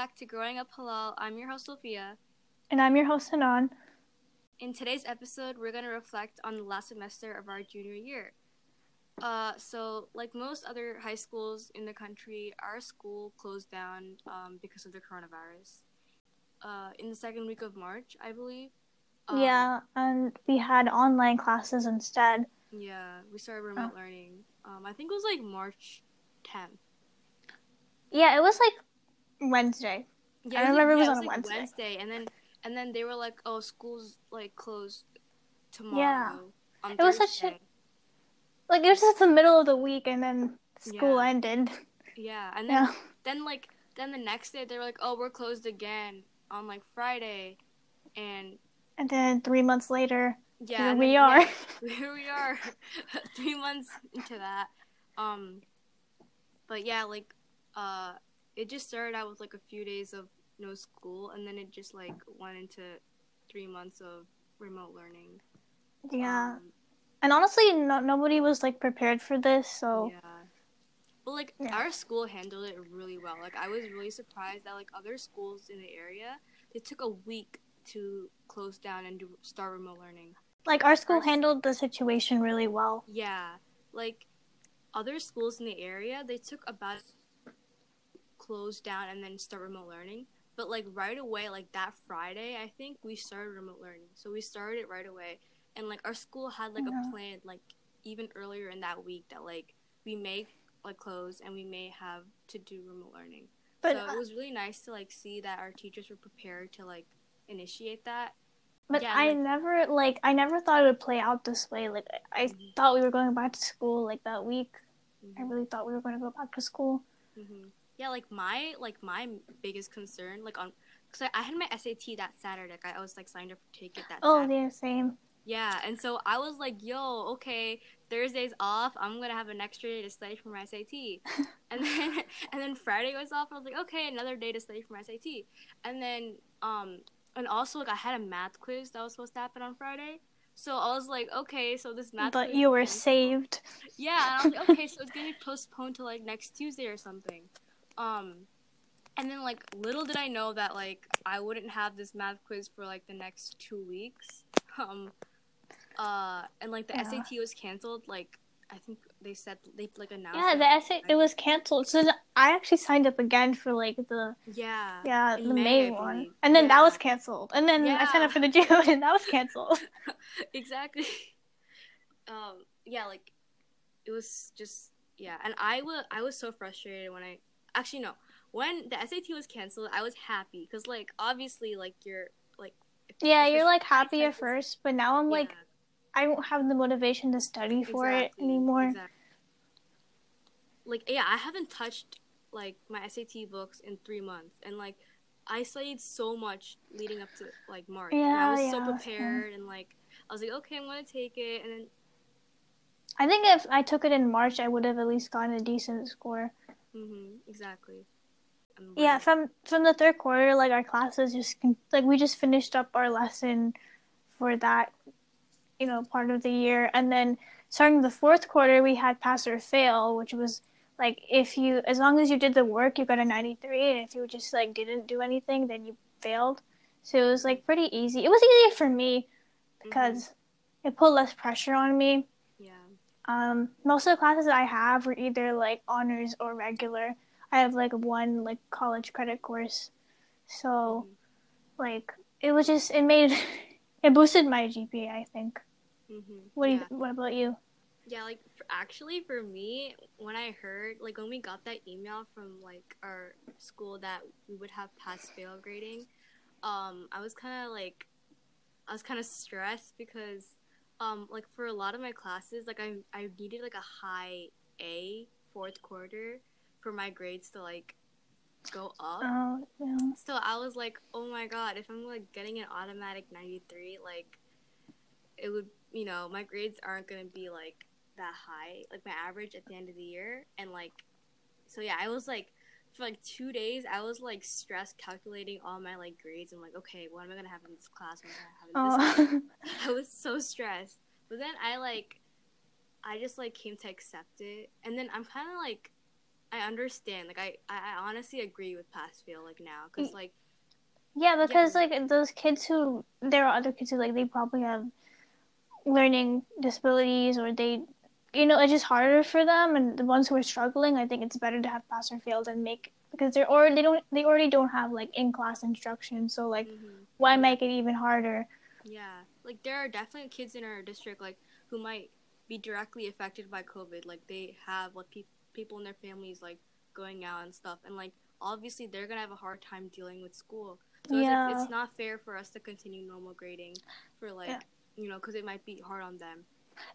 back to Growing Up Halal. I'm your host, Sophia. And I'm your host, Hanan. In today's episode, we're going to reflect on the last semester of our junior year. Uh, so, like most other high schools in the country, our school closed down um, because of the coronavirus. Uh, in the second week of March, I believe. Um, yeah, and we had online classes instead. Yeah, we started remote oh. learning. Um, I think it was like March 10th. Yeah, it was like Wednesday. Yeah, I remember like, it was, yeah, on it was, like, Wednesday. Wednesday, and then and then they were like, "Oh, school's like closed tomorrow." Yeah, it Thursday. was such a like it was just the middle of the week, and then school yeah. ended. Yeah, and then yeah. then like then the next day they were like, "Oh, we're closed again on like Friday," and and then three months later, yeah, here we are. Yeah, here we are, three months into that. Um, but yeah, like uh, it just started out with like a few days of no school, and then it just like went into three months of remote learning. Yeah, um, and honestly, no, nobody was like prepared for this, so. Yeah. But like yeah. our school handled it really well. Like I was really surprised that like other schools in the area, they took a week to close down and do start remote learning. Like our school our handled the situation really well. Yeah, like other schools in the area, they took about close down and then start remote learning. But like right away, like that Friday, I think we started remote learning. So we started it right away, and like our school had like yeah. a plan, like even earlier in that week that like we may like close and we may have to do remote learning. But so it was really nice to like see that our teachers were prepared to like initiate that. But yeah, I like, never like I never thought it would play out this way. Like I mm-hmm. thought we were going back to school like that week. Mm-hmm. I really thought we were going to go back to school. Mm-hmm. Yeah, like my like my biggest concern like on because I, I, had my SAT that Saturday. Like, I was like signed up to take it that. Oh, Saturday. yeah, same. Yeah, and so I was like, "Yo, okay, Thursday's off. I'm gonna have an extra day to study for my SAT." and then and then Friday was off. I was like, "Okay, another day to study for my SAT." And then um and also like I had a math quiz that was supposed to happen on Friday. So I was like, okay, so this math. But you were saved. Yeah, and I was like, okay, so it's gonna be postponed to like next Tuesday or something. Um, and then like little did I know that like I wouldn't have this math quiz for like the next two weeks. Um, uh, and like the yeah. SAT was canceled like I think they said they like announced. Yeah, the SAT it was canceled. So I actually signed up again for like the yeah yeah the May, May one, and then yeah. that was canceled. And then yeah. I signed up for the June, and that was canceled. exactly. Um. Yeah. Like, it was just yeah, and I was I was so frustrated when I actually no when the SAT was canceled. I was happy because like obviously like you're like yeah you're like happy at first, but now I'm yeah. like I don't have the motivation to study for exactly, it anymore. Exactly. Like yeah, I haven't touched like my SAT books in three months, and like I studied so much leading up to like March. Yeah, and I was yeah, so prepared, and like I was like, okay, I'm gonna take it, and then. I think if I took it in March, I would have at least gotten a decent score. Mhm. Exactly. Yeah, from from the third quarter, like our classes just like we just finished up our lesson for that you know part of the year and then starting the fourth quarter we had pass or fail which was like if you as long as you did the work you got a 93 and if you just like didn't do anything then you failed so it was like pretty easy it was easier for me because mm-hmm. it put less pressure on me um most of the classes i have were either like honors or regular i have like one like college credit course so like it was just it made it boosted my gpa i think Mm-hmm. What do you? What about you? Yeah, like for, actually for me, when I heard like when we got that email from like our school that we would have pass fail grading, um, I was kind of like, I was kind of stressed because, um, like for a lot of my classes, like I I needed like a high A fourth quarter for my grades to like go up. Oh, yeah. So I was like, oh my god, if I'm like getting an automatic 93, like it would you know, my grades aren't gonna be like that high, like my average at the end of the year, and like, so yeah, I was like, for like two days, I was like stressed calculating all my like grades. I'm like, okay, what am I gonna have in this class? What am I gonna have in this? I was so stressed, but then I like, I just like came to accept it, and then I'm kind of like, I understand. Like I, I I honestly agree with pass fail like now because mm. like Yeah, because like those kids who there are other kids who like they probably have learning disabilities or they you know, it's just harder for them and the ones who are struggling, I think it's better to have pass or fail than make because they're already they don't they already don't have like in class instruction, so like mhm. why make it even harder? yeah, like there are definitely kids in our district like who might be directly affected by COVID. Like they have like pe- people in their families like going out and stuff, and like obviously they're gonna have a hard time dealing with school. So it's, Yeah. like, it's not fair for us to continue normal grading for like Yeah. you know because it might be hard on them.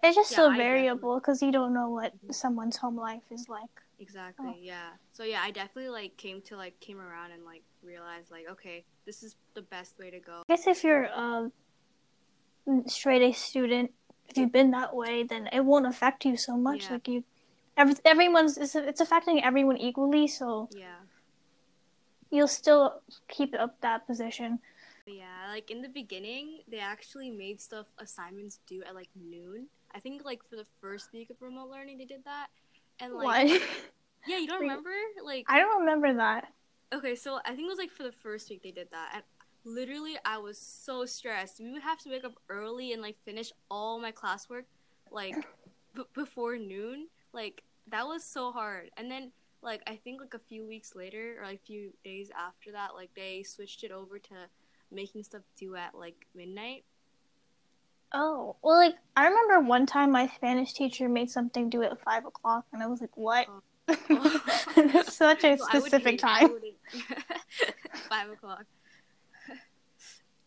It's just Yeah, so I variable because you don't know what someone's home life is like. Exactly. Oh. Yeah. So yeah, I definitely like came to like came around and like realized like okay, this is the best way to go. I guess if you're um, a straight A student, if you've been that way, then it won't affect you so much. Yeah. Like you, every, everyone's it's, it's affecting everyone equally, so Yeah. you'll still keep up that position. Yeah, like in the beginning, they actually made stuff assignments due at like noon. I think like for the first week of remote learning, they did that. And like, What? yeah, you don't remember? Like, I don't remember that. okay, so I think it was like for the first week they did that, and literally I was so stressed. We would have to wake up early and like finish all my classwork, like b- before noon. Like that was so hard. And then like I think like a few weeks later or like a few days after that, like they switched it over to making stuff due at like midnight. Oh, well, like I remember one time my Spanish teacher made something due at five o'clock, and I was like, "What?" It's Such a So specific time. Five o'clock.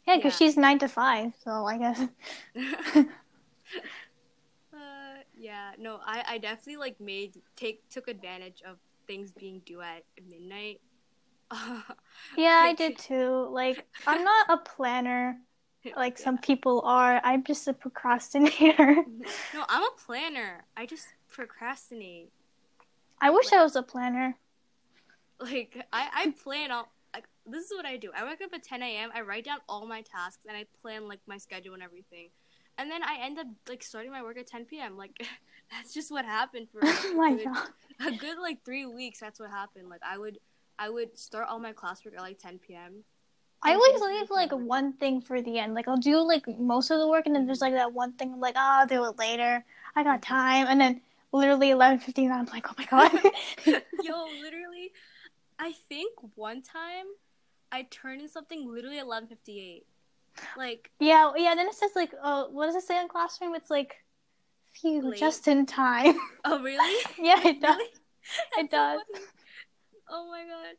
Yeah, because Yeah. she's nine to five, so I guess. uh, yeah, no, I, I definitely like made take took advantage of things being due at midnight. Yeah, I did too. Like, I'm not a planner like some people are. I'm just a procrastinator. No, I'm a planner. I just procrastinate. I wish I was a planner. Like I, I plan all like this is what I do. I wake up at 10 a.m. I write down all my tasks and I plan like my schedule and everything. And then I end up like starting my work at 10 p.m. Like that's just what happened for Oh my a good, god. a good like three weeks. That's what happened. Like I would I would start all my classwork at like 10 p.m. I always leave like one thing for the end. Like I'll do like most of the work, and then there's like that one thing. I'm like, oh, I'll do it later. I got Mhm. time, and then literally 11:59. I'm like, oh my god. Yo, literally, I think one time I turned in something literally 11:58. Like yeah, yeah. Then it says like, oh, what does it say in classroom? It's like, phew, Late. just in time. oh really? yeah, it does. Really? It so does. funny. Oh my god.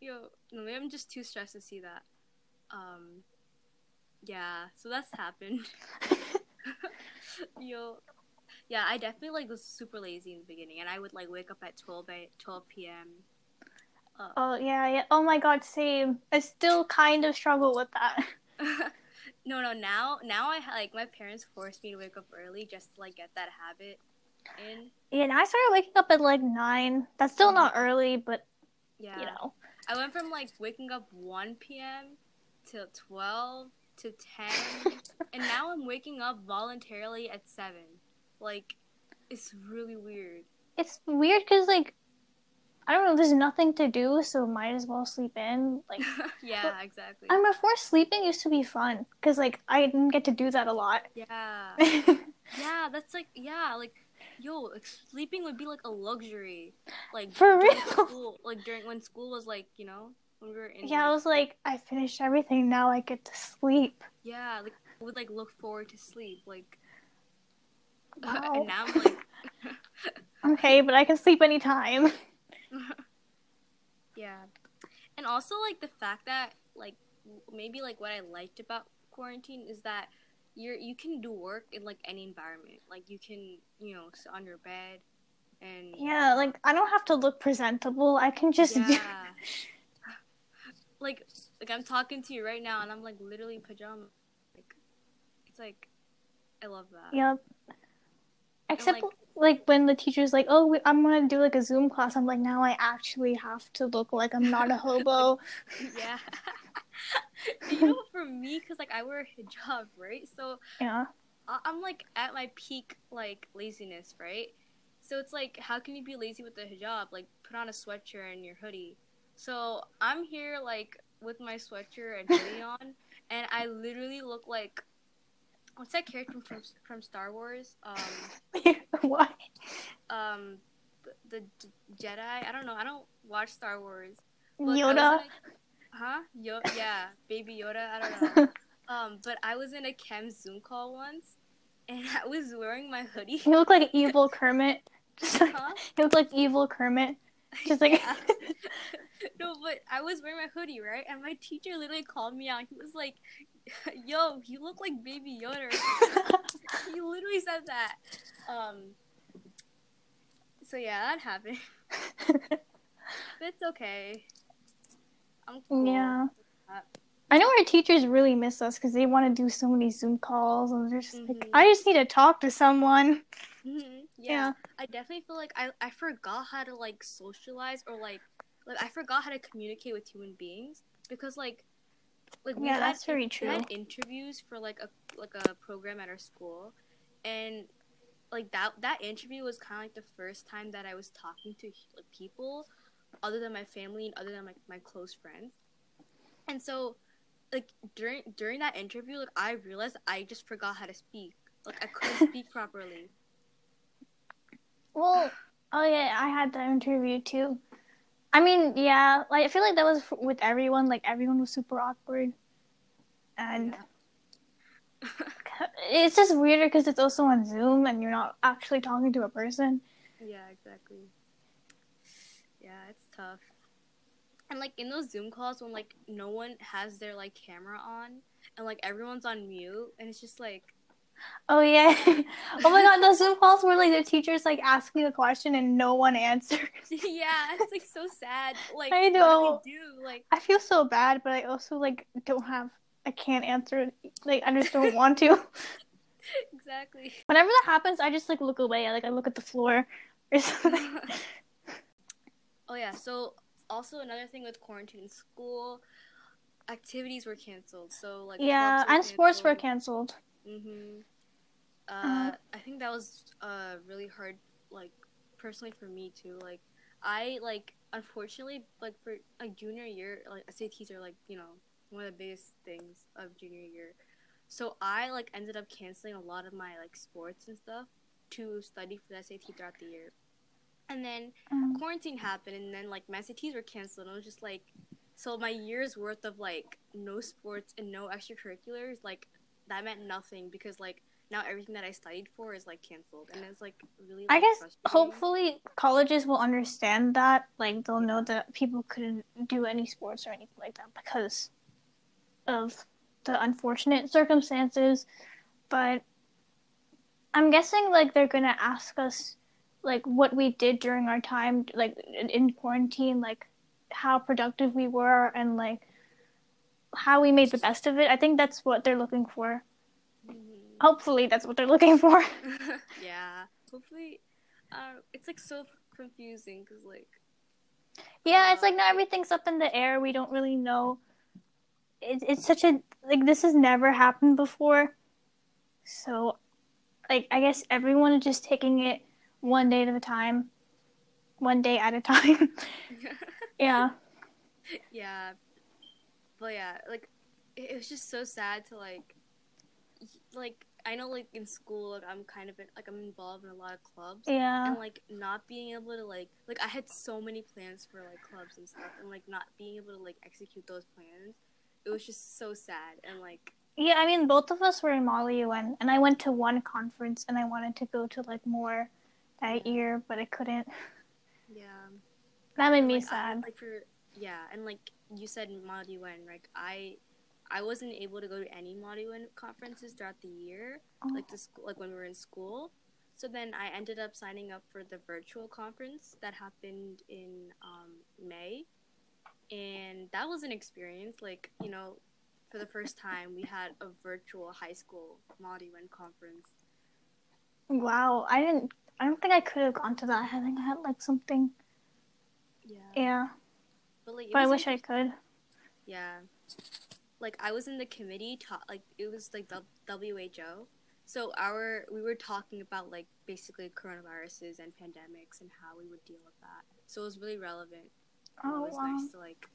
Yo, no, maybe I'm just too stressed to see that. Um, yeah, so that's happened. Yo, yeah, I definitely like was super lazy in the beginning, and I would like wake up at 12 a 12 p.m. Uh, Oh yeah, yeah. Oh my god, same. I still kind of struggle with that. no, no. Now, now I like my parents forced me to wake up early just to like get that habit in. Yeah, and I started waking up at like nine. That's still not Mhm. early, but Yeah, you know. I went from like waking up 1 p.m. till 12 to 10, and now I'm waking up voluntarily at 7. Like, it's really weird. It's weird because like I don't know. There's nothing to do, so might as well sleep in. Like yeah, exactly. I'm before sleeping used to be fun because like I didn't get to do that a lot. Yeah, yeah, that's like yeah, like yo, like, sleeping would be like a luxury. Like For real. school, like during when school was like you know when we were in yeah, I was like, I finished everything. Now I get to sleep. yeah, like I would like look forward to sleep like. Wow. and now I'm like. Okay, but I can sleep anytime. Yeah. And also like the fact that like maybe like what I liked about quarantine is that you're you can do work in like any environment. Like you can, you know, sit on your bed and Yeah, like I don't have to look presentable. I can just yeah. like like I'm talking to you right now and I'm like literally pajama. Like it's like I love that. Yep. Except like- like, when the teacher's like, "Oh, we, I'm gonna do like a Zoom class," I'm like, "Now I actually have to look like I'm not a hobo." yeah. you know, for me, cause like I wear a hijab, right? So yeah. I- I'm like at my peak like laziness, right? So it's like, how can you be lazy with the hijab? Like, put on a sweatshirt and your hoodie. So I'm here like with my sweatshirt and hoodie on, and I literally look like what's that character from from Star Wars? Um, what? Um, the, the Jedi. I don't know. I don't watch Star Wars. Yoda. Huh? Yo- yeah, Baby Yoda. I don't know. um, but I was in a chem Zoom call once, and I was wearing my hoodie. You look like evil Kermit. Just like, Huh? You look like evil Kermit. Just like no, but I was wearing my hoodie, right? And my teacher literally called me out. He was like, "Yo, you look like Baby Yoda." he literally said that. Um. So yeah, that happened. But it's okay. I'm cool. yeah. I know our teachers really miss us because they want to do so many Zoom calls, and they're just like, Mhm. I just need to talk to someone. Mhm, Yeah. Yeah. I definitely feel like I, I forgot how to like socialize or like like I forgot how to communicate with human beings because like like we Yeah, had, that's very we true. had interviews for like a like a program at our school and like that that interview was kind of like the first time that I was talking to like people other than my family and other than like my close friends and so like during during that interview like I realized I just forgot how to speak like I couldn't speak properly Well, oh yeah, I had that interview too. I mean, yeah, like I feel like that was f- with everyone. Like everyone was super awkward, and it's just weirder because it's also on Zoom and you're not actually talking to a person. Yeah, exactly. Tough. And like in those Zoom calls when like no one has their like camera on and like everyone's on mute and it's just like Oh yeah. oh my god, those Zoom calls where like the teachers like ask you a question and no one answers. yeah, it's like so sad. Like I what know. do we do? Like I feel so bad, but I also like don't have. I can't answer. it. Like I just don't want to. exactly. Whenever that happens, I just like look away. Like I look at the floor or something. Oh yeah, so also another thing with quarantine school activities were canceled. So like yeah, and sports were canceled. canceled. Mm-hmm. Uh, Uh-huh. I think that was uh really hard, like personally for me too. Like I like unfortunately like for like junior year, like SATs are like you know one of the biggest things of junior year. So I like ended up canceling a lot of my like sports and stuff to study for the SAT throughout the year. And then Um, quarantine happened, and then like my SATs were canceled. And it was just like, so my year's worth of like no sports and no extracurriculars, like that meant nothing because like now everything that I studied for is like canceled, and it's like really. I guess hopefully colleges will understand that. Like they'll know that people couldn't do any sports or anything like that because of the unfortunate circumstances. But I'm guessing like they're gonna ask us like what we did during our time like in- in quarantine, like how productive we were and like how we made the best of it. I think that's what they're looking for. Mhm. Hopefully that's what they're looking for. yeah, hopefully, uh, it's like so confusing because like Yeah, it's like now everything's up in the air. We don't really know. It, it's such a like this has never happened before. So, like I guess everyone is just taking it one day at a time, one day at a time. yeah, yeah, but yeah, like it, was just so sad to like, like I know like in school like I'm kind of in, like I'm involved in a lot of clubs. yeah, and like not being able to like like I had so many plans for like clubs and stuff and like not being able to like execute those plans it was just so sad and like yeah. I mean, both of us were in Model UN, and I went to one conference, and I wanted to go to like more that year, but I couldn't. yeah That made And, me like, I- sad. like for yeah and like you said Mod UN like I I wasn't able to go to any Mod UN conferences throughout the year Oh. like the school like when we were in school so then I ended up signing up for the virtual conference that happened in um, May and that was an experience like you know for the first time we had a virtual high school Mod UN conference Wow, I didn't. I don't think I could have gone to that. I think I had like something. yeah Yeah, but like but I wish I could. Yeah. Like I was in the committee ta- like it was like the WHO. So our we were talking about like basically coronaviruses and pandemics and how we would deal with that. So it was really relevant. Oh, it was wow. nice to like,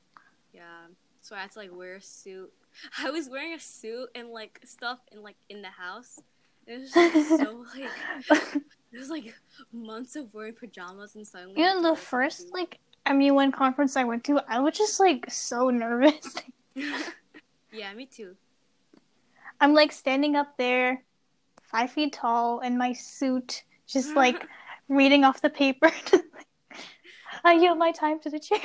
yeah. So I had to like wear a suit. I was wearing a suit and like stuff in like in the house. It was just so like it was like months of wearing pajamas and suddenly. You know, the first like MU1 conference I went to, I was just like so nervous. yeah, me too. I'm like standing up there, five feet tall, in my suit, just like reading off the paper. I yield my time to the chair.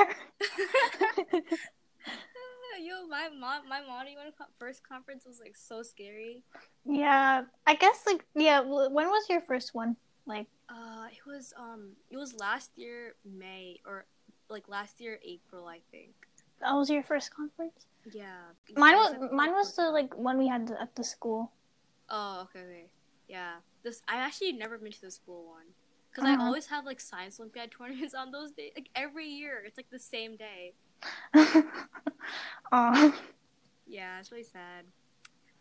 Yo, my mom, my Monty one co- first conference was like so scary. yeah, I guess like yeah. When was your first one? Like Uh, it was um, it was last year May or like last year April, I think. that was your first conference? Yeah. Mine was mine was the like one we had at the school. Oh, okay, okay. Yeah. This I actually never been to the school one because Uh-huh. I always have like science olympiad tournaments on those days. Like every year, it's like the same day. Aw. Yeah, it's really sad.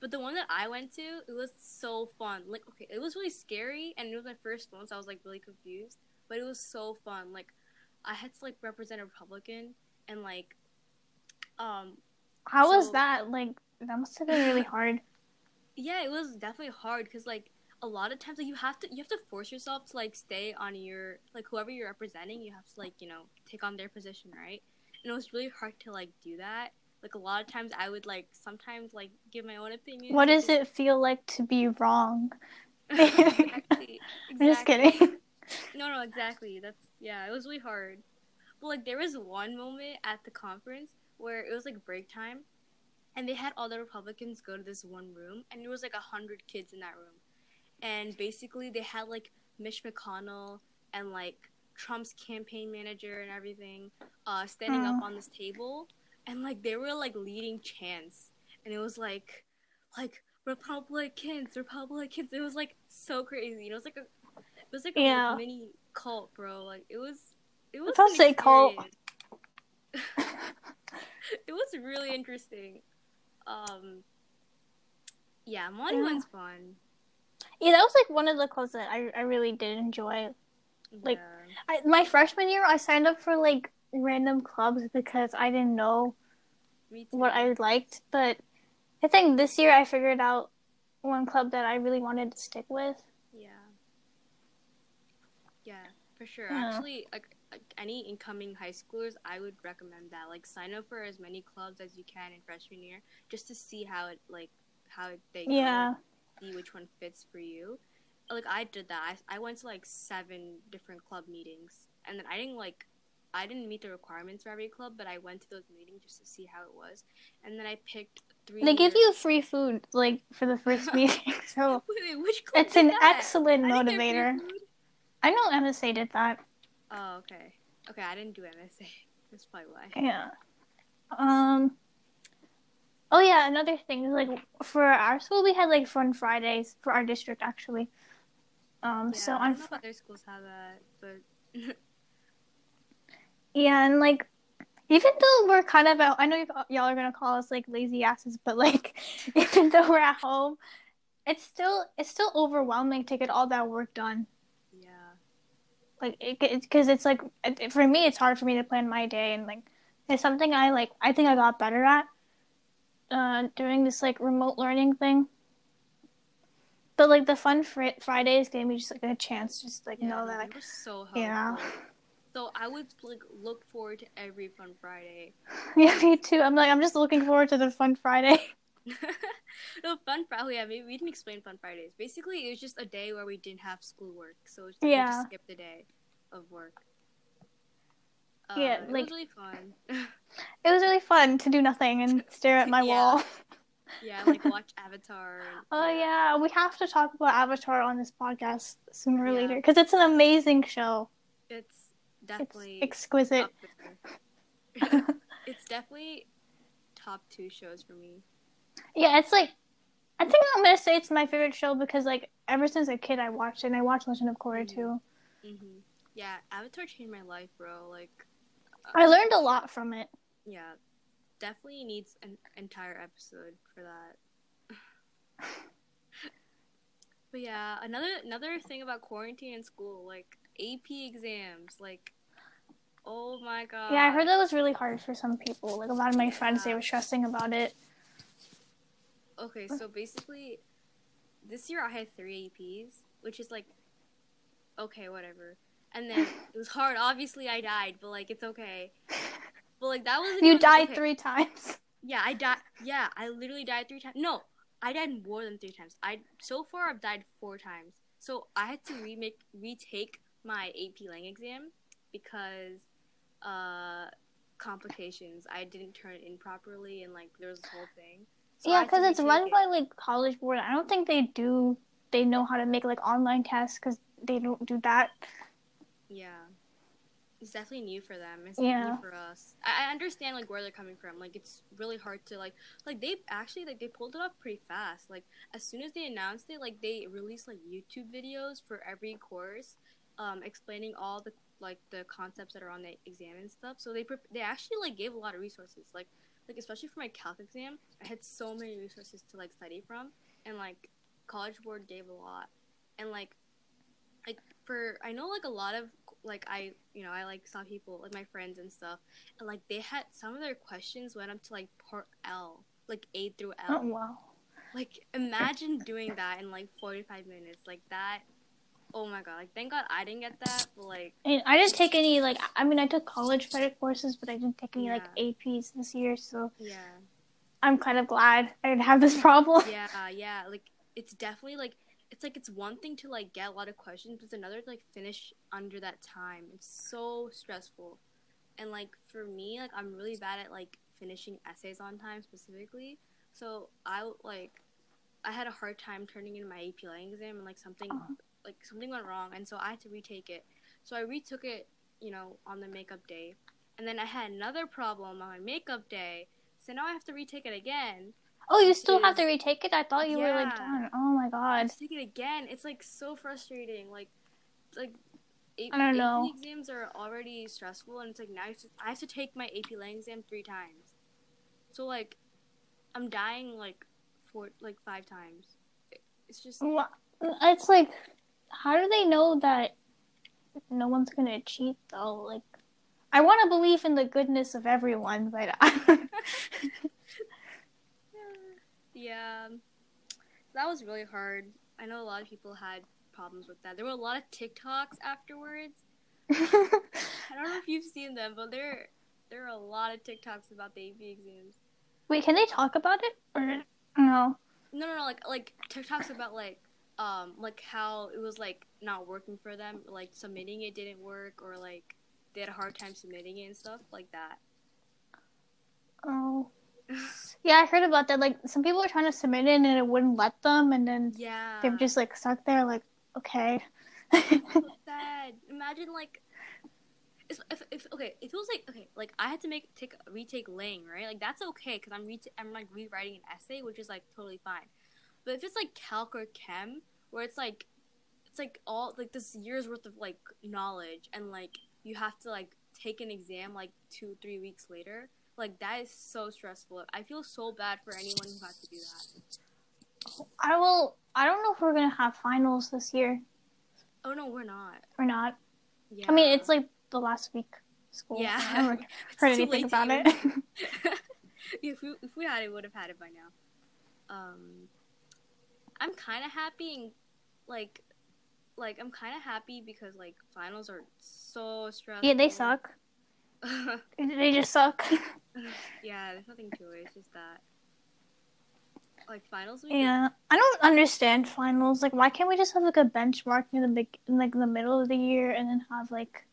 But the one that I went to, it was so fun. Like, okay, it was really scary, and it was my first one, so I was like really confused. But it was so fun. Like, I had to like represent a Republican, and like, um, How was that? Like that must have been really hard. yeah, it was definitely hard because like a lot of times like you have to you have to force yourself to like stay on your like whoever you're representing, you have to like you know take on their position, right? And it was really hard to like do that. Like a lot of times, I would like sometimes like give my own opinion. What does it feel like to be wrong? exactly. I'm just kidding. No, no, exactly. That's yeah, it was really hard. But like there was one moment at the conference where it was like break time and they had all the Republicans go to this one room and there was like a hundred kids in that room. And basically they had like Mitch McConnell and like Trump's campaign manager and everything uh standing up Oh. on this table and like they were like leading chants and it was like like Republicans, Republicans. It was like so crazy. It was like a it was like a mini cult, bro. Like it was it was Don't an cult. it was really interesting. Um yeah, Monty Yeah. one's fun. Yeah, that was like one of the clubs that I I really did enjoy. Like, yeah. I, my freshman year, I signed up for like random clubs because I didn't know what I liked. But I think this year I figured out one club that I really wanted to stick with. Yeah. Yeah, for sure. Yeah. Actually, like, like any incoming high schoolers, I would recommend that. Like, sign up for as many clubs as you can in freshman year, just to see how it like how they Yeah, see which one fits for you. Like I did that. I, I went to like seven different club meetings, and then I didn't like. I didn't meet the requirements for every club, but I went to those meetings just to see how it was, and then I picked three. they give you free food like for the first meeting, so Wait, wait, which club it's an that? excellent I didn't get free motivator. I know MSA did that. Oh, okay. Okay, I didn't do MSA. That's probably why. Yeah. Um. Oh yeah, another thing is like for our school we had like fun Fridays for our district actually. Um. Yeah, so I don't know if other schools have that, but and like even though we're kind of at, I know y'all are gonna call us like lazy asses, but like even though we're at home, it's still it's still overwhelming to get all that work done. yeah, Like it because it's like it, for me it's hard for me to plan my day and like it's something I like I think I got better at uh doing this like remote learning thing. But like the fun fr- Fridays gave me just like a chance to just like yeah. know that like so helpful. yeah So I would like look forward to every Fun Friday. yeah me too. I'm like I'm just looking forward to the fun Friday. no, Fun Friday. Yeah, maybe we didn't explain Fun Fridays. Basically, it was just a day where we didn't have schoolwork, so we Yeah. just skipped a day of work. Uh, Yeah, it was really fun. It was really fun to do nothing and stare at my Yeah. wall. yeah, like watch Avatar. And, Oh yeah, we have to talk about Avatar on this podcast sooner or Yeah. later because it's an amazing show. it's It's definitely exquisite. it's definitely top two shows for me. Yeah, it's like I think I'm gonna say it's my favorite show because like ever since a kid I watched it and I watched Legend of Korra Mhm. too. hmm Yeah, Avatar changed my life, bro. Like, uh, I learned a lot from it. Yeah, definitely needs an entire episode for that. But yeah, another another thing about quarantine in school, like AP exams, like oh my god. Yeah, I heard that was really hard for some people. Like a lot of my friends, they were stressing about it. Okay, so basically, this year I had three APs, which is like, okay, whatever. And then it was hard. Obviously, I died, but like it's okay. But like that was You died three times. Yeah, I died. Yeah, I literally died three times. No, I died more than three times. I so far I've died four times. So I had to remake retake my AP Lang exam because uh complications. I didn't turn it in properly, and like there was this whole thing. So yeah, because it's run it. by like College Board. I don't think they do. They know how to make like online tests because they don't do that. Yeah. It's definitely new for them. It's Yeah. new for us. I, I understand like where they're coming from. Like it's really hard to like like they actually like they pulled it off pretty fast. Like as soon as they announced it, like they released like YouTube videos for every course, um, explaining all the like the concepts that are on the exam and stuff. So they pre- they actually like gave a lot of resources. Like like especially for my calc exam, I had so many resources to like study from, and like College Board gave a lot, and like like for I know like a lot of like I you know I like saw people like my friends and stuff and like they had some of their questions went up to like part L like A through L Oh wow. like imagine doing that in like 45 minutes like that oh my god like thank god I didn't get that but like And I didn't take any like. I mean, I took college credit courses, but I didn't take any like APs this year. So yeah I'm kind of glad I didn't have this problem. yeah yeah like it's definitely like it's like it's one thing to like get a lot of questions but it's another to like finish under that time it's so stressful and like for me like i'm really bad at like finishing essays on time specifically so i like i had a hard time turning in my ap Lang exam and like something Oh. like something went wrong and so i had to retake it so i retook it you know on the makeup day and then i had another problem on my makeup day so now i have to retake it again Oh, you still have to retake it? I thought you were like done. Oh my god. take it again. It's like so frustrating. Like, like A- I don't AP exams are already stressful, and it's like now I have, to, I have to take my AP Lang exam three times. So like, I'm dying like four, like five times. It's just Wha- It's like, how do they know that no one's gonna cheat though? Like, I want to believe in the goodness of everyone, but yeah. That was really hard. I know a lot of people had problems with that. There were a lot of TikToks afterwards. I don't know if you've seen them, but there there are a lot of TikToks about the AP exams. wait, can they talk about it or no? No, no, no. Like, like TikToks about like, um, like how it was like not working for them. Like submitting it didn't work, or like they had a hard time submitting it and stuff like that. Oh, yeah, I heard about that. Like, some people were trying to submit it and it wouldn't let them, and then Yeah. they were just like stuck there, like, okay. so sad. Imagine like, if, if, if okay, it feels like okay, like I had to make take retake Lang, right? Like that's okay because I'm re- I'm like rewriting an essay, which is like totally fine. But if it's like calc or chem, where it's like, it's like all like this year's worth of like knowledge, and like you have to like take an exam like two three weeks later. Like that is so stressful. I feel so bad for anyone who has to do that. I will. I don't know if we're gonna have finals this year Oh no, we're not. We're not. Yeah. I mean, it's like the last week school. Yeah. I haven't heard anything about it. if we if we had it, would have had it by now. Um, I'm kind of happy and like, like I'm kind of happy because like finals are so stressful. yeah, they suck. They just suck. yeah, there's nothing to it. It's just that like finals week. Yeah, I don't understand finals. Like, why can't we just have like a benchmark in the big, in like the middle of the year, and then have like,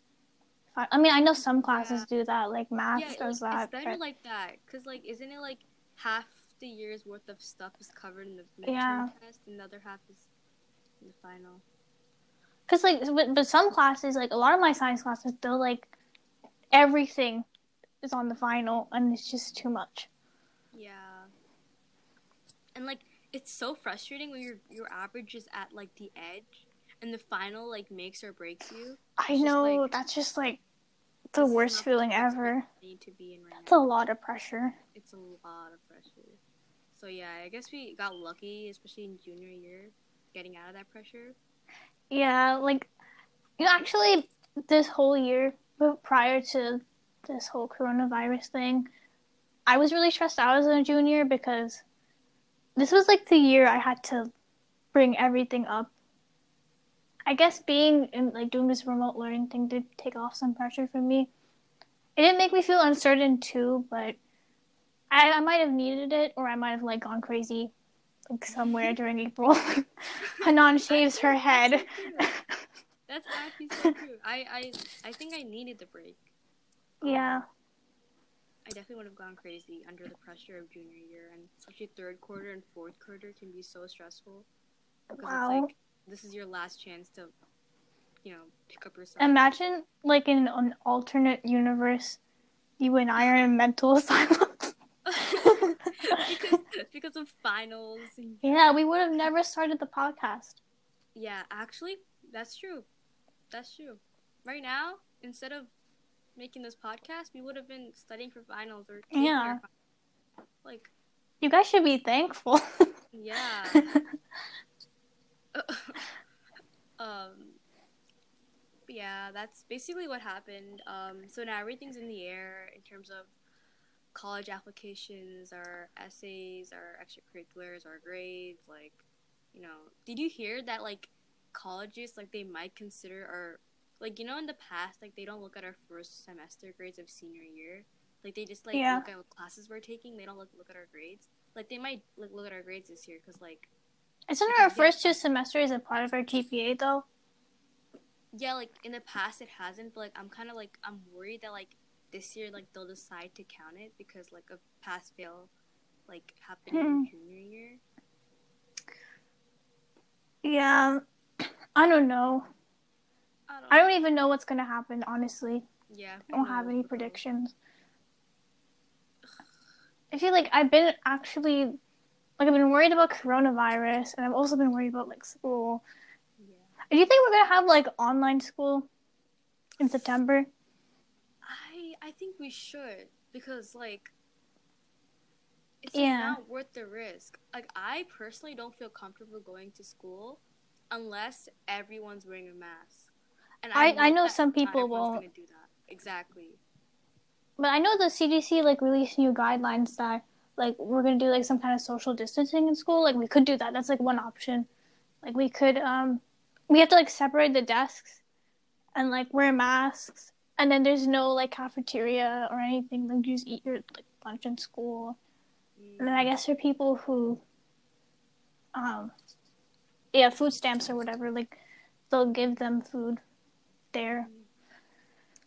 I mean, I know some classes do that, like math yeah, does like, that. it's better but- like that because like isn't it like half the year's worth of stuff is covered in the midterm Yeah. test, and the other half is in the final. Cause like, but, but some classes, like a lot of my science classes, they're like everything is on the final, and it's just too much. Yeah. And like it's so frustrating when your your average is at like the edge and the final like makes or breaks you. I It's just, know like, that's just like the worst feeling ever. Need to be in right It's a lot of pressure. It's a lot of pressure. So yeah, I guess we got lucky, especially in junior year. getting out of that pressure. Yeah, like you know, actually, this whole year, but prior to this whole coronavirus thing, I was really stressed out as a junior because this was like the year I had to bring everything up. I guess being in like doing this remote learning thing did take off some pressure from me. It didn't make me feel uncertain too, but I, I might have needed it, or I might have like gone crazy, like somewhere during April. Hanan shaves her head. That's actually so true. I, I I think I needed the break. yeah, Um, I definitely would have gone crazy under the pressure of junior year, and especially third quarter and fourth quarter can be so stressful because Wow. it's like this is your last chance to, you know, pick up your yourself. imagine like in an alternate universe, you and I are in mental asylums. because because of finals. and- yeah, we would have never started the podcast. Yeah, actually, that's true. That's true. Right now, instead of making this podcast, we would have been studying for finals or taking Yeah. finals. like You guys should be thankful. yeah. um yeah that's basically what happened. Um so now everything's in the air in terms of college applications our essays our extracurriculars our grades like you know. Did you hear that like colleges like they might consider our like you know in the past like they don't look at our first semester grades of senior year? Like they just like Yeah. look at what classes we're taking. They don't look look at our grades. Like they might like look at our grades this year because like Isn't our first two semesters a part of our GPA though? yeah like in the past it hasn't but like i'm kind of like i'm worried that like this year like they'll decide to count it because like a pass fail like happened in Hmm. junior year Yeah, I don't know. i don't, I don't even know what's gonna happen. Honestly, yeah I don't have any predictions. I feel like I've been actually like I've been worried about coronavirus, and I've also been worried about like school. yeah Do you think we're gonna have like online school in September? i i think we should because like it's Yeah. not worth the risk like i personally don't feel comfortable going to school unless everyone's wearing a mask and I- I know that some people won't. gonna do that exactly But I know the CDC like released new guidelines that like we're gonna do like some kind of social distancing in school. Like we could do that. That's like one option. Like we could um we have to like separate the desks and like wear masks and then there's no like cafeteria or anything. Like you just eat your like lunch in school. And then I guess for people who um yeah, food stamps or whatever, like they'll give them food there.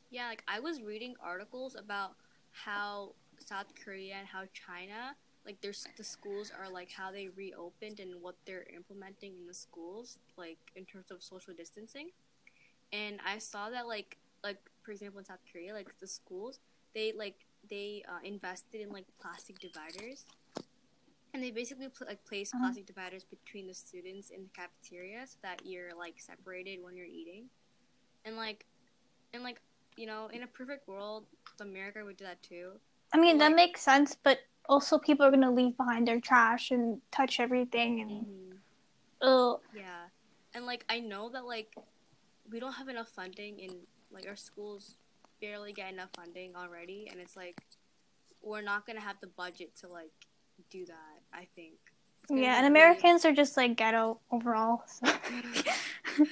Yeah, like I was reading articles about how South Korea and how China, like there's the schools are like how they reopened and what they're implementing in the schools, like in terms of social distancing. And I saw that like like for example in South Korea, like the schools, they like they uh, invested in like plastic dividers. And they basically put, like place Uh-huh. plastic dividers between the students in the cafeteria so that you're like separated when you're eating. And like and like you know, in a perfect world, America would do that too. I mean, that makes sense, but also people are gonna leave behind their trash and touch everything and Mm-hmm. ugh. Yeah, and like I know that like we don't have enough funding in like our schools barely get enough funding already, and it's like we're not gonna have the budget to like do that. I think. Yeah, and really- Americans are just like ghetto overall. So.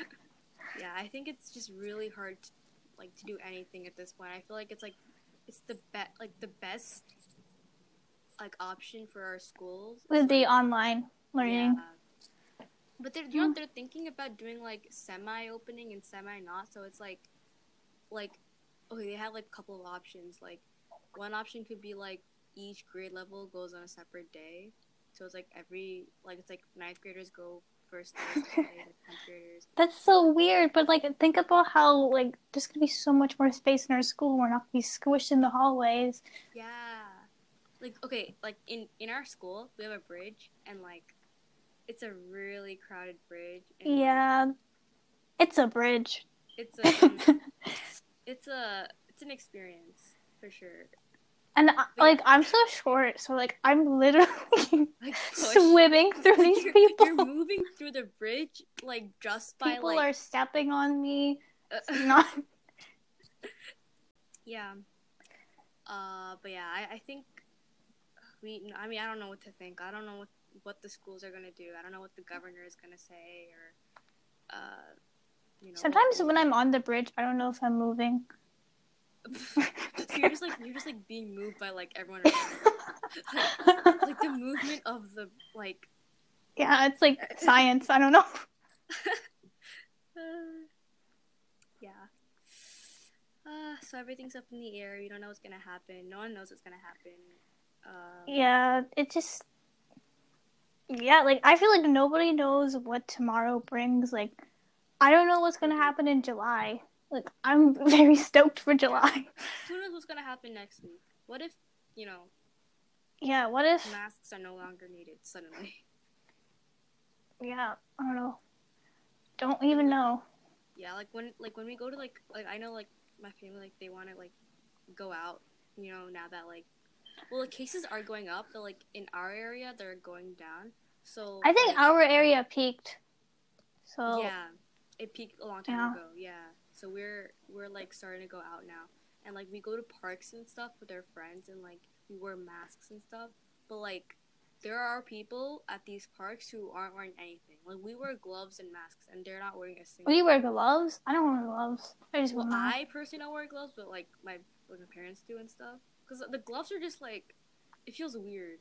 Yeah, I think it's just really hard to, like to do anything at this point. I feel like it's like it's the best, like the best like option for our schools With the online learning. Yeah. But they're you know hmm. they're thinking about doing like semi opening and semi not, so it's like like okay, they have like a couple of options. Like one option could be like each grade level goes on a separate day. So it's like every like it's like ninth graders go first Thursday, and. That's so weird, but like think about how like there's gonna be so much more space in our school. We're not gonna be squished in the hallways. Yeah. Like okay, like in in our school, we have a bridge and like it's a really crowded bridge. And, like, Yeah, it's a bridge. it's a it's a it's an experience for sure. And I, like I'm so short, so like I'm literally Like swimming through these you're, people. You're moving through the bridge like just by people like are stepping on me. uh, Not yeah. Uh, but yeah, I, I think we. I mean, I don't know what to think. I don't know what what the schools are gonna do. I don't know what the governor is gonna say or, uh, you know. sometimes when I'm on the bridge, I don't know if I'm moving. So you're just like you're just like being moved by like everyone around. like the movement of the like. yeah, it's like science. I don't know. Uh, yeah. Uh, so everything's up in the air. You don't know what's gonna happen. No one knows what's gonna happen. Uh, Yeah, it just yeah, like I feel like nobody knows what tomorrow brings. Like I don't know what's gonna happen in July. Like I'm very stoked for July. Who knows what's gonna happen next week? What if you know Yeah, what if masks are no longer needed suddenly? yeah, I don't know. Don't even know. Yeah, like when like when we go to like like I know like my family like they want to like go out. You know now that like well the cases are going up, but like in our area they're going down. So I think like, our area peaked. So yeah, it peaked a long time Yeah. ago. Yeah, so we're we're like starting to go out now, and like we go to parks and stuff with our friends, and like we wear masks and stuff. But like there are people at these parks who aren't wearing anything. Like we wear gloves and masks, and they're not wearing a single. we wear gloves. I don't wear gloves. I just Well. I personally don't wear gloves, but like my like my parents do and stuff. Because the gloves are just like, it feels weird.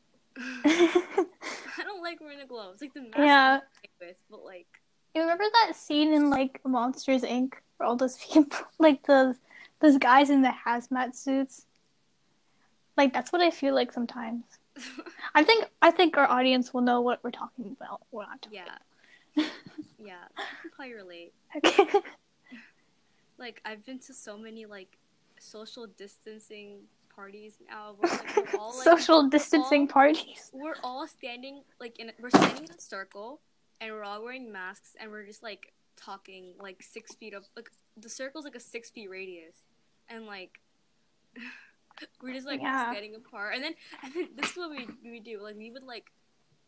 I don't like wearing the gloves. Like the mask, Yeah. With, but like, You remember that scene in like Monsters Inc. where all those people, like those those guys in the hazmat suits? Like that's what I feel like sometimes. I think I think our audience will know what we're talking about. We're not talking. yeah, yeah, I can probably relate. Okay. Like I've been to so many like social distancing parties now. Where, like, we're all like Social distancing all- parties. we're all standing like in we're standing in a circle and we're all wearing masks and we're just like talking like six feet up like the circle's like a six feet radius and like we're just like Yeah. standing apart. And then and then this is what we we do. Like we would like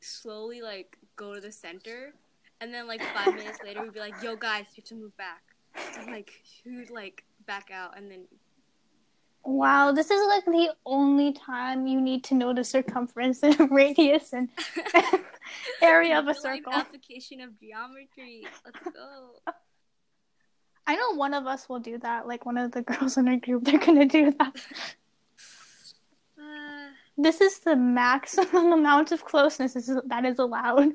slowly like go to the center and then like five minutes later we'd be like yo guys you have to move back. And like would like back out? And then Wow, this is like the only time you need to know the circumference and radius and area of a circle. application of geometry let's go I know one of us will do that. Like one of the girls in our group, they're gonna do that. uh, This is the maximum amount of closeness that is allowed.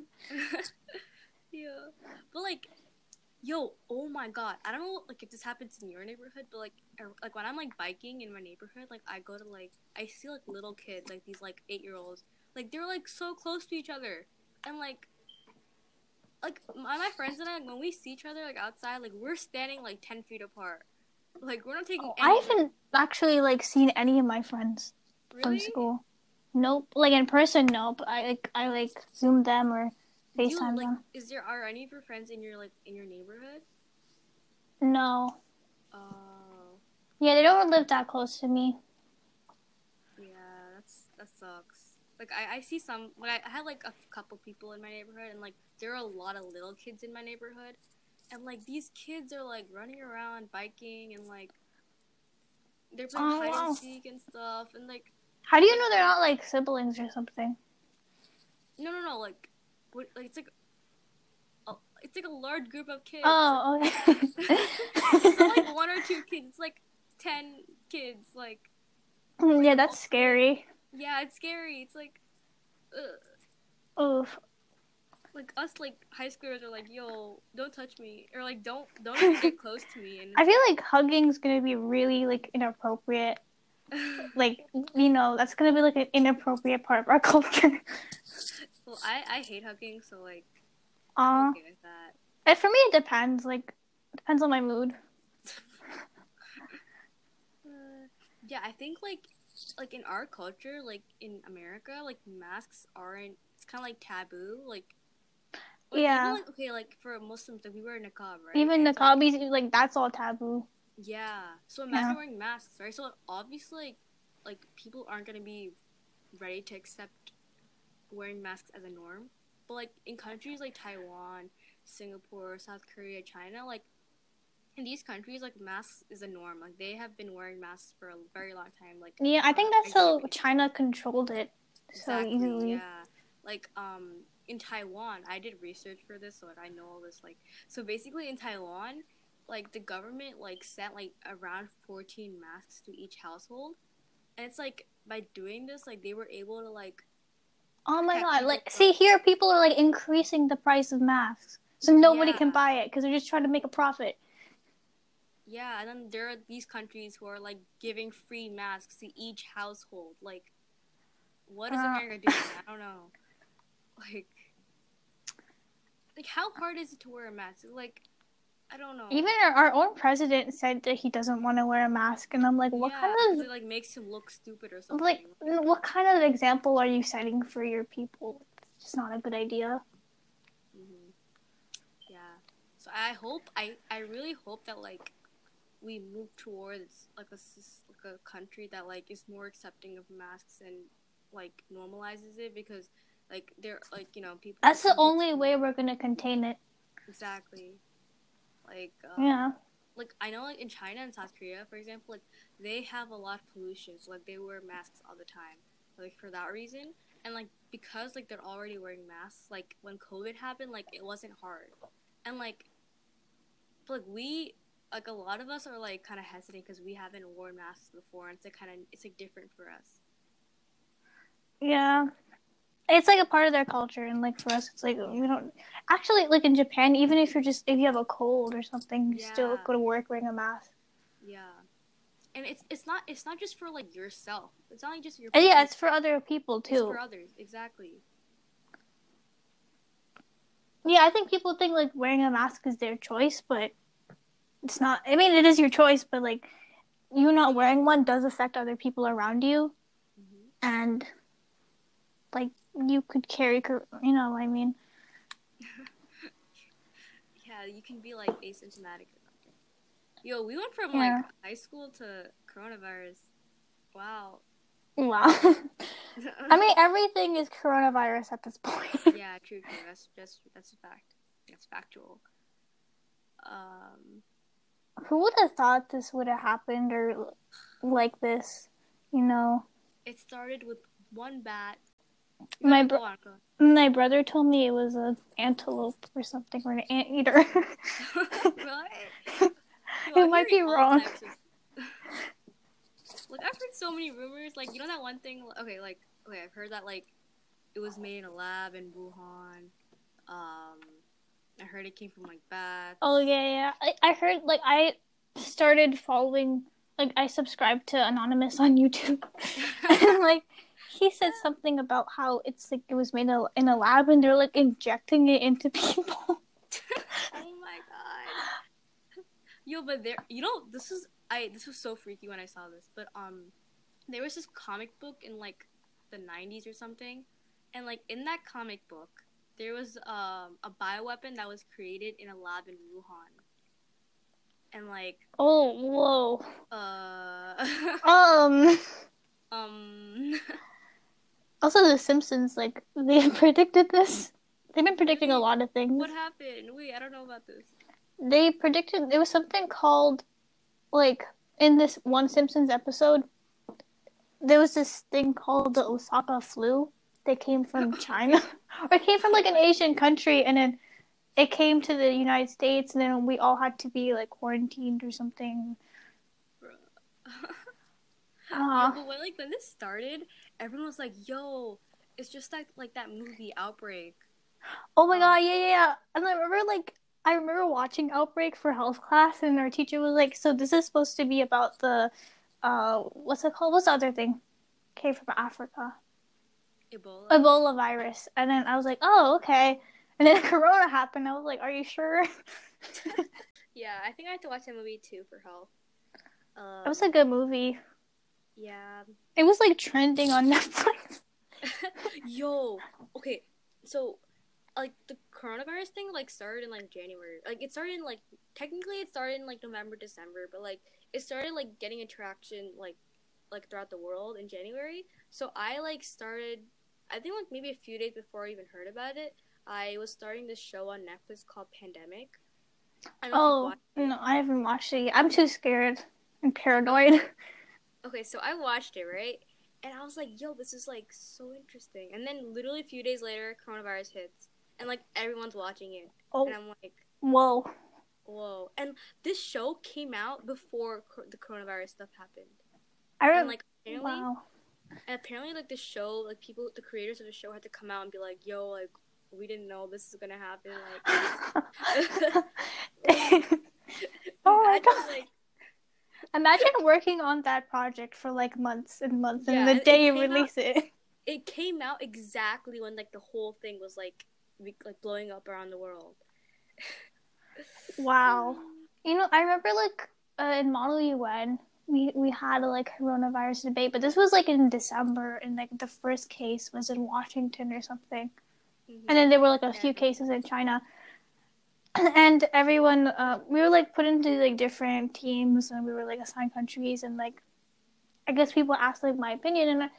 Yeah. But like, yo, oh my god, I don't know like if this happens in your neighborhood, but like, er, like when I'm like biking in my neighborhood, like I go to like I see like little kids, like these like eight year olds, like they're like so close to each other, and like. Like my, my friends and I, when we see each other like outside, like we're standing like ten feet apart. Like we're not taking. Oh, I haven't actually like seen any of my friends from school. Nope, like in person, nope. I like I like Zoom them or FaceTime like, them. is there are any of your friends in your like in your neighborhood? No, Oh, yeah, they don't live that close to me. Yeah, that's that sucks. Like I, I see some like I, I had like a couple people in my neighborhood and like there are a lot of little kids in my neighborhood and like these kids are like running around biking and like they're playing Oh, hide wow. and seek and stuff and like How do you know they're not like siblings or something? no no no like what like it's like a, it's like a large group of kids. Oh, okay. it's not like one or two kids. It's like ten kids. Like mm, yeah, that's scary. yeah, it's scary. It's like. Ugh. Oof. like us like high schoolers are like yo don't touch me or like don't don't even get close to me and I feel like hugging's gonna be really like inappropriate. Like you know, that's gonna be like an inappropriate part of our culture. Well i i hate hugging so like Uh, okay with that for me, it depends. Like, it depends on my mood. uh, yeah i think like like in our culture like in america like masks aren't it's kind of like taboo like Yeah. even, like, okay like for muslims like we wear niqab right Even And the it's, like, like that's all taboo. yeah so imagine Yeah. wearing masks right so obviously like like people aren't gonna be ready to accept wearing masks as a norm. But like in countries like Taiwan, Singapore, South Korea, China, like in these countries, like masks is a norm. Like they have been wearing masks for a very long time. Like Yeah, I think uh, that's how China controlled it so easily. Yeah. Like um in Taiwan, I did research for this, so like, I know all this. Like so basically in Taiwan, like the government like sent like around fourteen masks to each household, and it's like by doing this, like they were able to like Oh my god! Like, see here, people are like increasing the price of masks, so nobody can buy it because they're just trying to make a profit. yeah, and then there are these countries who are like giving free masks to each household. Like, what is Uh. America doing? I don't know. Like, like how hard is it to wear a mask? Like, I don't know. Even our, our own president said that he doesn't want to wear a mask, and I'm like, what yeah, kind of it like makes him look stupid or something. like what kind of example are you setting for your people? It's just not a good idea. hmm Yeah. So I hope I I really hope that like we move towards like a like a country that like is more accepting of masks and like normalizes it because like they're like you know people. That's the only way we're gonna contain it. Exactly. Like um, Yeah. like I know like in China and South Korea, for example, like they have a lot of pollution, so like they wear masks all the time, like for that reason. And like because like they're already wearing masks, like when COVID happened, like it wasn't hard, and like, but, like we like a lot of us are like kind of hesitant because we haven't worn masks before, and it's like kind of it's like different for us. Yeah. It's like a part of their culture, and like for us, it's like we don't actually like in Japan. Even if you're just if you have a cold or something, you still go to work wearing a mask. Yeah, and it's it's not it's not just for like yourself. It's not just your. And yeah, it's for other people it's too. for others. Exactly. Yeah, I think people think like wearing a mask is their choice, but it's not. I mean, it is your choice, but like you not wearing one does affect other people around you, hmm and you could carry, you know, I mean, Yeah, you can be like asymptomatic. Yo, we went from Yeah. like high school to coronavirus. Wow. wow. I mean, everything is coronavirus at this point. yeah, true, true. That's just that's a fact. That's factual. Um, Who would have thought this would have happened or like this? You know, it started with one bat. My bro- on, go on. my brother told me it was a antelope or something or an anteater. what? Yo, It might be wrong. like I've heard so many rumors. Like you know that one thing. Okay, like okay, I've heard that like it was made in a lab in Wuhan. Um, I heard it came from like bats. Oh yeah, yeah. I, I heard like I started following like I subscribed to Anonymous on YouTube, and like he said something about how it's like it was made in a, lab and they're like injecting it into people. oh my god. Yo, but there, you know, this is I. This was so freaky when I saw this. But um, there was this comic book in like the '90s or something, and like in that comic book, there was um a bioweapon that was created in a lab in Wuhan, and like oh whoa. uh Um. um Also, The Simpsons like they predicted this. They've been predicting a lot of things. what happened? Wait, I don't know about this. They predicted there was something called like in this one Simpsons episode. There was this thing called the Osaka flu. That came from China, or it came from like an Asian country, and then it came to the United States, and then we all had to be like quarantined or something. Yo, but when like when this started, everyone was like, "Yo, it's just like like that movie Outbreak." oh my Um, god, yeah, yeah, yeah. And I remember like I remember watching Outbreak for health class, and our teacher was like, "So this is supposed to be about the, uh, what's it called? What's the other thing? Came from Africa." Ebola. Ebola virus. And then I was like, oh, okay. And then Corona happened. I was like, are you sure? yeah, I think I have to watch that movie too for health. Um, It was a good movie. Yeah. It was like trending on Netflix. Yo, okay, so like the coronavirus thing like started in like January. Like it started in like technically it started in like November, December, but like it started like getting attraction like like throughout the world in January. So I like started I think like maybe a few days before I even heard about it, I was starting this show on Netflix called Pandemic. Oh no, I haven't watched it. Yet. I'm too scared and paranoid. Okay, so I watched it right, and I was like, "Yo, this is like so interesting." And then literally a few days later, coronavirus hits, and like everyone's watching it, oh. and I'm like, "Whoa, whoa!" And this show came out before the coronavirus stuff happened. I remember. Like apparently, wow. And apparently, like the show, like people, the creators of the show had to come out and be like, "Yo, like we didn't know this is gonna happen." Like, oh my god! Like, Imagine working on that project for like months and months, and yeah, the day you release out, it. It came out exactly when like the whole thing was like like blowing up around the world. wow, you know, I remember like uh, in Model UN, we we had a like coronavirus debate, but this was like in December, and like the first case was in Washington or something, mm-hmm. and then there were like a yeah. few cases in China, and everyone uh, we were like put into like different teams, and we were like assigned countries, and like I guess people asked like my opinion, and. I,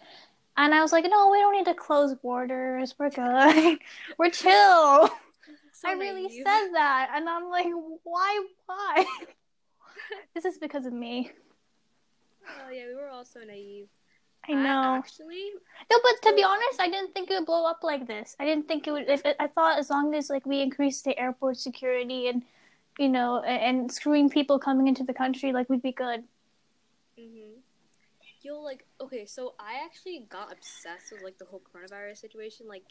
and I was like, no, we don't need to close borders. We're good. We're chill. So I really naive. said that, and I'm like, why? Why? this is because of me. Oh yeah, we were all so naive. I know. Actually, no, but to be honest, I didn't think it would blow up like this. I didn't think it would. If it, I thought as long as like we increased the airport security and you know and, and screwing people coming into the country, like we'd be good. Mm-hmm. Yo, like okay, so I actually got obsessed with like the whole coronavirus situation. Like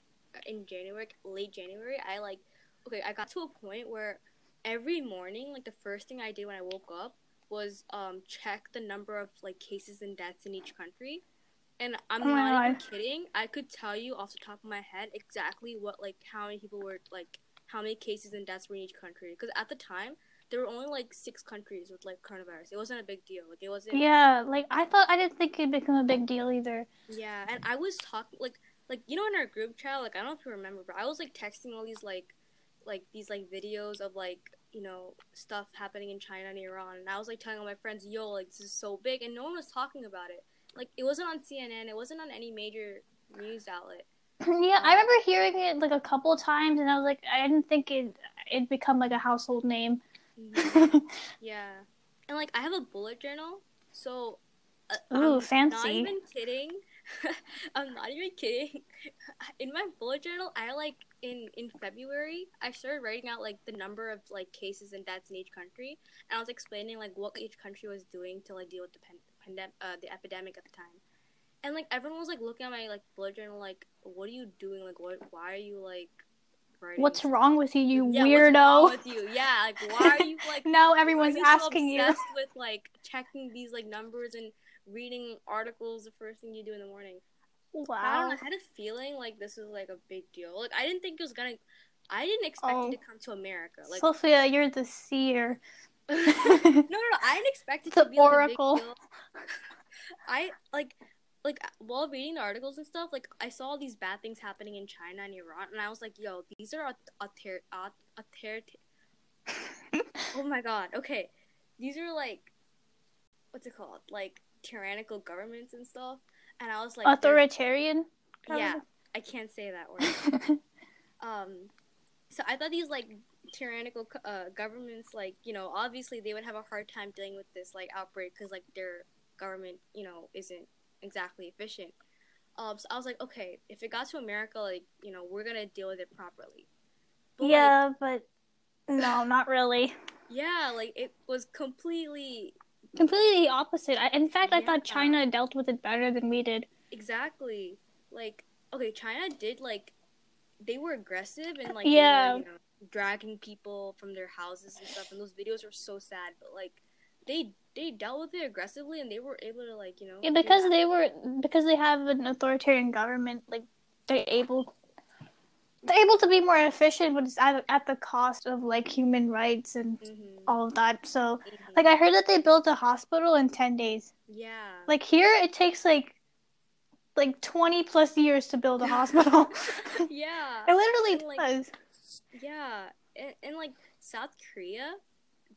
in January, late January, I like okay, I got to a point where every morning, like the first thing I did when I woke up was um check the number of like cases and deaths in each country. And I'm oh not even kidding. I could tell you off the top of my head exactly what like how many people were like how many cases and deaths were in each country. Because at the time there were only like six countries with like coronavirus. It wasn't a big deal. Like it wasn't. Yeah, like I thought I didn't think it'd become a big deal either. Yeah, and I was talking like like you know in our group chat like I don't know if you remember, but I was like texting all these like like these like videos of like you know stuff happening in China and Iran, and I was like telling all my friends, "Yo, like this is so big," and no one was talking about it. Like it wasn't on CNN, it wasn't on any major news outlet. Yeah, I remember hearing it like a couple times, and I was like, I didn't think it it'd become like a household name. Mm-hmm. yeah, and like I have a bullet journal, so uh, ooh, I'm fancy. Not even kidding. I'm not even kidding. In my bullet journal, I like in in February, I started writing out like the number of like cases and deaths in each country, and I was explaining like what each country was doing to like deal with the pandemic, uh, the epidemic at the time. And like everyone was like looking at my like bullet journal, like, "What are you doing? Like, what? Why are you like writing?" What's wrong with you, you yeah, weirdo? with you? Yeah, like why are you like? now everyone's asking so you. with like checking these like numbers and reading articles the first thing you do in the morning. Wow. I don't know. I had a feeling like this was like a big deal. Like I didn't think it was gonna. I didn't expect oh. it to come to America. Like Sophia, you're the seer. no, no, no. I didn't expect it the to be oracle. Like, a big deal. I like like while reading the articles and stuff, like I saw all these bad things happening in China and Iran, and I was like, "Yo, these are a, a, ter- a, a ter- oh my god. Okay, these are like, what's it called? Like tyrannical governments and stuff." and I was like authoritarian. Yeah, I can't say that word. um, so I thought these like tyrannical uh, governments, like you know, obviously they would have a hard time dealing with this like outbreak because like their government, you know, isn't exactly efficient. Um, so I was like, okay, if it got to America, like you know, we're gonna deal with it properly. But, yeah, like, but no, not really. Yeah, like it was completely completely opposite. I, in fact, yeah. I thought China dealt with it better than we did. Exactly. Like, okay, China did like they were aggressive and like yeah, were, you know, dragging people from their houses and stuff, and those videos were so sad. But like, they they dealt with it aggressively, and they were able to like you know. Yeah, because they were because they have an authoritarian government. Like, they're able they're able to be more efficient, but it's at, at the cost of like human rights and mm-hmm. all of that. So, mm-hmm. like, I heard that they built a hospital in ten days. Yeah. Like here, it takes like like twenty plus years to build a hospital. yeah. it literally and, does. Yeah, and, and like South Korea,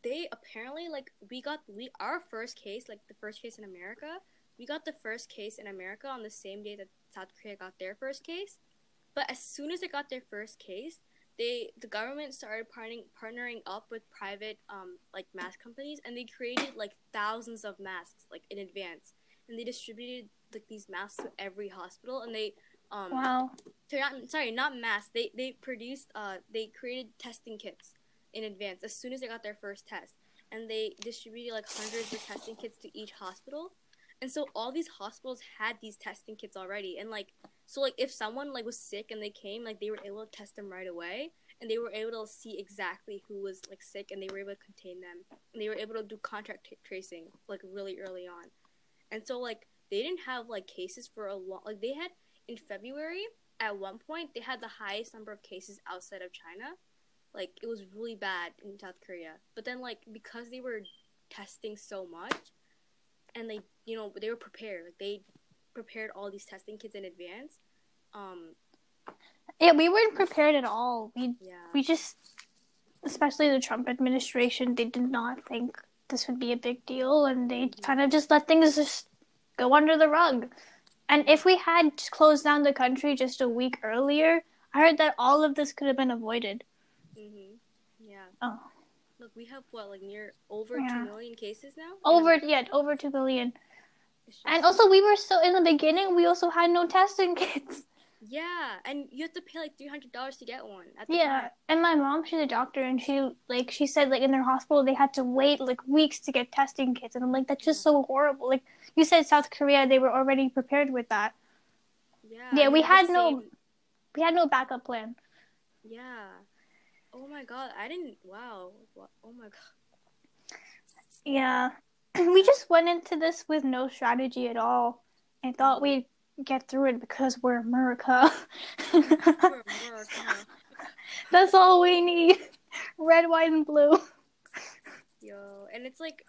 they apparently like we got we our first case, like the first case in America, we got the first case in America on the same day that South Korea got their first case. But as soon as they got their first case, they the government started partnering partnering up with private um like mask companies and they created like thousands of masks like in advance and they distributed like these masks to every hospital and they um Wow. sorry not, sorry not masks they they produced uh they created testing kits in advance as soon as they got their first test. And they distributed like hundreds of testing kits to each hospital. And so all these hospitals had these testing kits already. And like so like if someone like was sick and they came like they were able to test them right away. And they were able to see exactly who was like sick and they were able to contain them. And they were able to do contact t- tracing like really early on. And so like they didn't have like cases for a long like they had in february at one point they had the highest number of cases outside of china. Like it was really bad in south korea. But then like because they were testing so much and they you know they were prepared. Like they prepared all these testing kits in advance um Yeah, we weren't prepared at all. We yeah. we just, especially the Trump administration, they did not think this would be a big deal, and they kind of just let things just go under the rug. And if we had closed down the country just a week earlier, I heard that all of this could have been avoided. hmm yeah Oh. look we have what like near over Yeah. 2 million cases now Over Yeah. over two billion. Just- And also, we were so in the beginning. We also had no testing kits. Yeah and you have to pay like $300 to get one Yeah, time. and my mom, she's a doctor, and she like she said like in their hospital they had to wait like weeks to get testing kits, and I'm like that's just so horrible. Like you said, South Korea, they were already prepared with that. yeah Yeah, we had no- We had no backup plan. yeah oh my god i didn't wow oh my god Yeah, we just went into this with no strategy at all. I thought mm-hmm. we'd get through it because we're America. Poor America. That's all we need. Red, white, and blue. Yo, and it's like,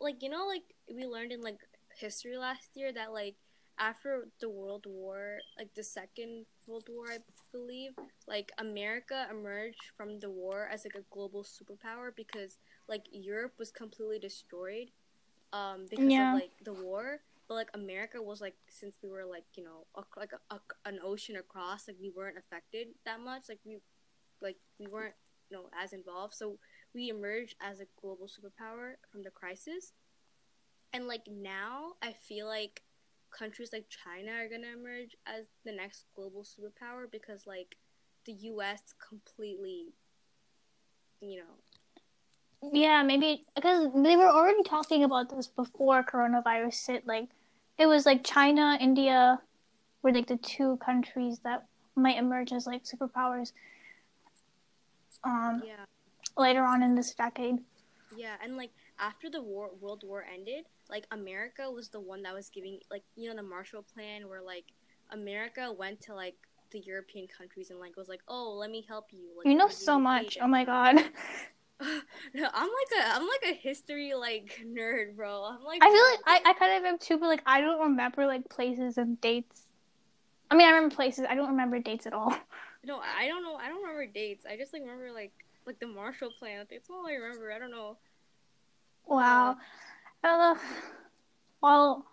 like you know, like we learned in like history last year that like after the World War, like the Second World War, I believe, like America emerged from the war as like a global superpower because like Europe was completely destroyed, um, because Yeah. of like the war. But like America was like since we were like you know a, like a, a, an ocean across, like we weren't affected that much. Like we, like we weren't you know as involved. So we emerged as a global superpower from the crisis. And like now, I feel like countries like China are gonna emerge as the next global superpower because like the U.S. completely, you know, Yeah, maybe because they were already talking about this before coronavirus hit. Like, it was like China, India were like the two countries that might emerge as like superpowers. Um, yeah, later on in this decade. yeah, and like after the war, World War ended, like America was the one that was giving like you know the Marshall Plan where like America went to like the European countries and like was like, oh, let me help you. Like, You know so much. Oh my god. no, I'm like a I'm like a history like nerd, bro. I'm like I feel like I, I kind of am too, but like I don't remember like places and dates. I mean, I remember places. I don't remember dates at all. no, I don't know. I don't remember dates. I just like remember like like the Marshall Plan. That's all I remember. I don't know. Wow. Uh, well,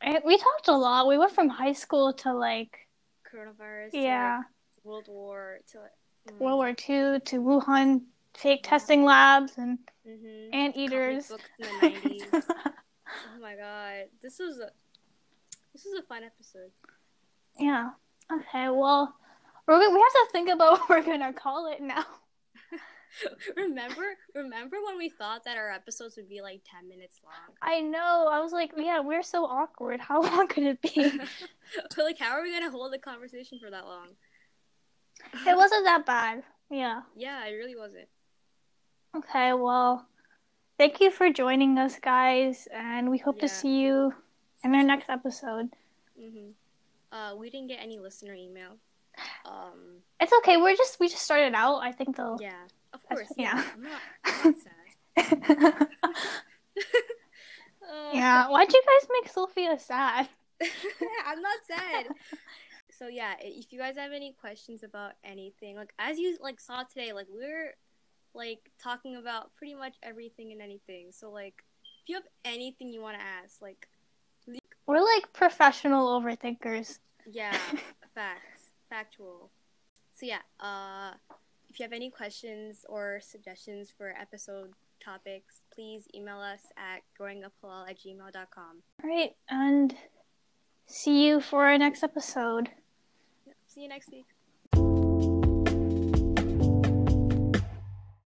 I, we talked a lot. We went from high school to like Coronavirus. to, yeah, like, World War to like, mm, World War Two to Wuhan fake testing labs and mhm. anteaters. Comic books in the nineties. oh my god, this was a this was a fun episode. yeah. Okay. Well, we're gonna, we have to think about what we're gonna call it now. remember, remember when we thought that our episodes would be like ten minutes long? I know. I was like, yeah, we're so awkward. How long could it be? but like, how are we gonna hold the conversation for that long? it wasn't that bad. Yeah. Yeah, it really wasn't. Okay, well, thank you for joining us, guys, and we hope to see you in our next episode. hmm Uh, we didn't get any listener email. Um, It's okay. We're just we just started out. I think they'll. yeah, of course. Yeah, yeah. I'm not, I'm not. Uh, yeah. Why'd you guys make Sophia sad? I'm not sad. So yeah, if you guys have any questions about anything, like as you like saw today, like we're like talking about pretty much everything and anything. So like, if you have anything you want to ask, like We're like professional overthinkers. Yeah, facts, factual. So yeah, uh, if you have any questions or suggestions for episode topics, please email us at growinguphalal at gmail.com. All right, and see you for our next episode. See you next week.